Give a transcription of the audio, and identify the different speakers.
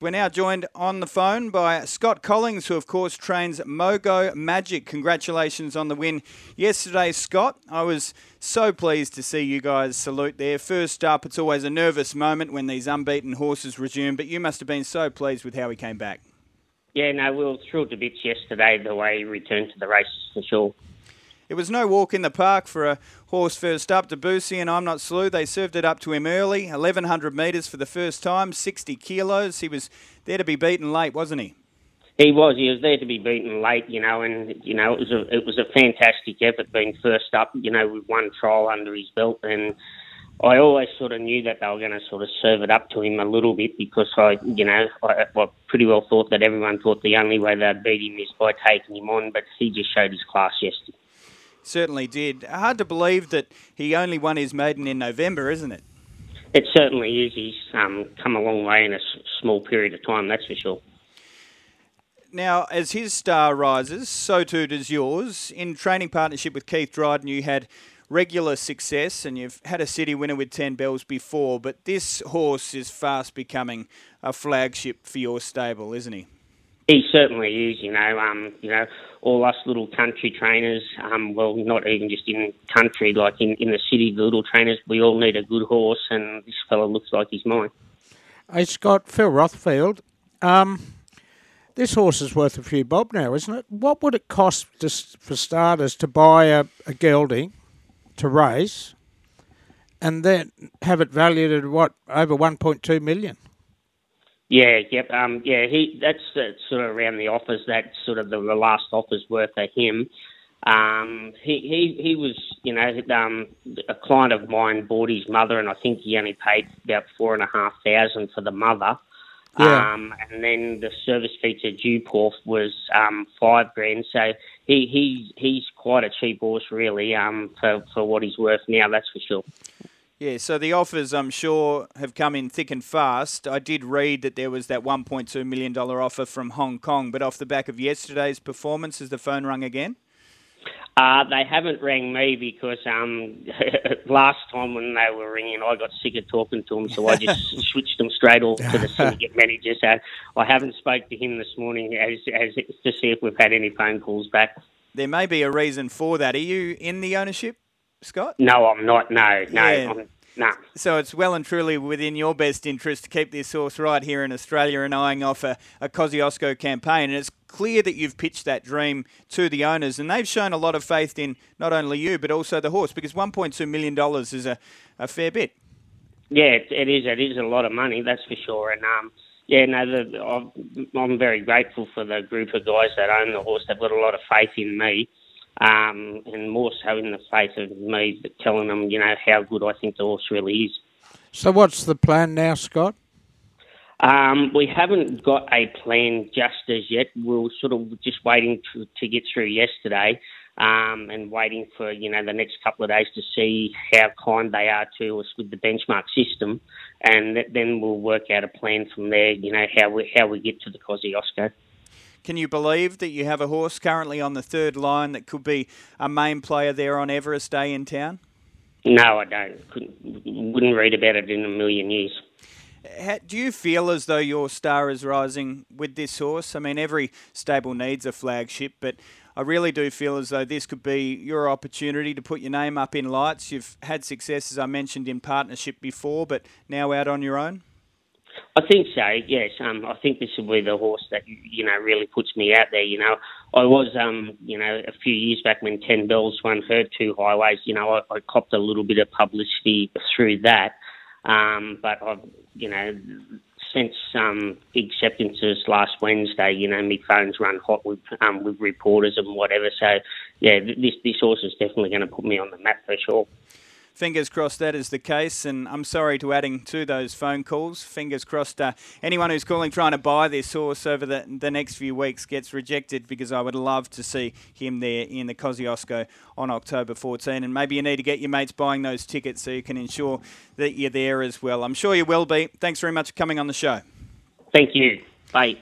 Speaker 1: We're now joined on the phone by Scott Collings, who, of course, trains Mogo Magic. Congratulations on the win yesterday, Scott. I was so pleased to see you guys salute there. First up, it's always a nervous moment when these unbeaten horses resume, but you must have been so pleased with how he came back.
Speaker 2: Yeah, no, we were thrilled to bits yesterday the way he returned to the races for sure.
Speaker 1: It was no walk in the park for a horse first up. Debussy and I'm Not Slew, they served it up to him early. 1,100 metres for the first time, 60 kilos. He was there to be beaten late, wasn't he?
Speaker 2: He was. He was there to be beaten late, you know, and you know it was a it was a fantastic effort being first up, you know, with one trial under his belt, and I always sort of knew that they were going to sort of serve it up to him a little bit because I, you know, I, I pretty well thought that everyone thought the only way they'd beat him is by taking him on, but he just showed his class yesterday.
Speaker 1: Certainly did. Hard to believe that he only won his maiden in November, isn't it?
Speaker 2: It certainly is. He's um, come a long way in a s- small period of time, that's for sure.
Speaker 1: Now, as his star rises, so too does yours. In training partnership with Keith Dryden, you had regular success and you've had a city winner with Ten Bells before, but this horse is fast becoming a flagship for your stable, isn't he?
Speaker 2: He certainly is, you know. Um, you know, all us little country trainers, um, well, not even just in country, like in, in the city, the little trainers, we all need a good horse, and this fella looks like he's mine.
Speaker 3: Hey, Scott, Phil Rothfield. Um, this horse is worth a few bob now, isn't it? What would it cost just for starters to buy a, a gelding to race and then have it valued at what, over 1.2 million?
Speaker 2: Yeah, yep, um, yeah. He that's uh, sort of around the offers. That's sort of the, the last offers worth for him. Um, he, he he was, you know, um, a client of mine bought his mother, and I think he only paid about four and a half thousand for the mother.
Speaker 3: Yeah.
Speaker 2: Um, and then the service fee to Dewporth was um, five grand. So he, he he's quite a cheap horse, really, um, for for what he's worth now. That's for sure.
Speaker 1: Yeah, so the offers, I'm sure, have come in thick and fast. I did read that there was that $1.2 million offer from Hong Kong, but off the back of yesterday's performance, has the phone rung again?
Speaker 2: Uh, they haven't rang me because um, last time when they were ringing, I got sick of talking to them, so I just switched them straight off to the syndicate manager. So I haven't spoke to him this morning as, as to see if we've had any phone calls back.
Speaker 1: There may be a reason for that. Are you in the ownership, Scott?
Speaker 2: No, I'm not. No, no,
Speaker 1: Yeah.
Speaker 2: I'm, no.
Speaker 1: So it's well and truly within your best interest to keep this horse right here in Australia and eyeing off a, a Kosciuszko campaign. And it's clear that you've pitched that dream to the owners, and they've shown a lot of faith in not only you but also the horse because $1.2 million is a, a fair bit.
Speaker 2: Yeah, it, it is. It is a lot of money, that's for sure. And um, yeah, no, the, I'm, I'm very grateful for the group of guys that own the horse. They've got a lot of faith in me, um, and more so in the face of me telling them, you know, how good I think the horse really is.
Speaker 3: So what's the plan now, Scott?
Speaker 2: Um, we haven't got a plan just as yet. We are sort of just waiting to, to get through yesterday um, and waiting for you know the next couple of days to see how kind they are to us with the benchmark system, and then we'll work out a plan from there. You know how we how we get to the Kosciuszko.
Speaker 1: Can you believe that you have a horse currently on the third line that could be a main player there on Everest Day in town?
Speaker 2: No, I don't. Couldn't, wouldn't read about it in a million years.
Speaker 1: Do you feel as though your star is rising with this horse? I mean, every stable needs a flagship, but I really do feel as though this could be your opportunity to put your name up in lights. You've had success, as I mentioned, in partnership before, but now out on your own.
Speaker 2: I think so. Yes, um, I think this will be the horse that you know really puts me out there. You know, I was um, you know a few years back when Ten Bells won her two highways. You know, I, I copped a little bit of publicity through that, um, but I've you know since um, acceptances last Wednesday, you know, my phone's run hot with um, with reporters and whatever. So yeah, this this horse is definitely going to put me on the map for sure.
Speaker 1: Fingers crossed that is the case, and I'm sorry to adding to those phone calls. Fingers crossed uh, anyone who's calling trying to buy this horse over the, the next few weeks gets rejected because I would love to see him there in the Kosciuszko on October 14. And maybe you need to get your mates buying those tickets so you can ensure that you're there as well. I'm sure you will be. Thanks very much for coming on the show.
Speaker 2: Thank you. Bye.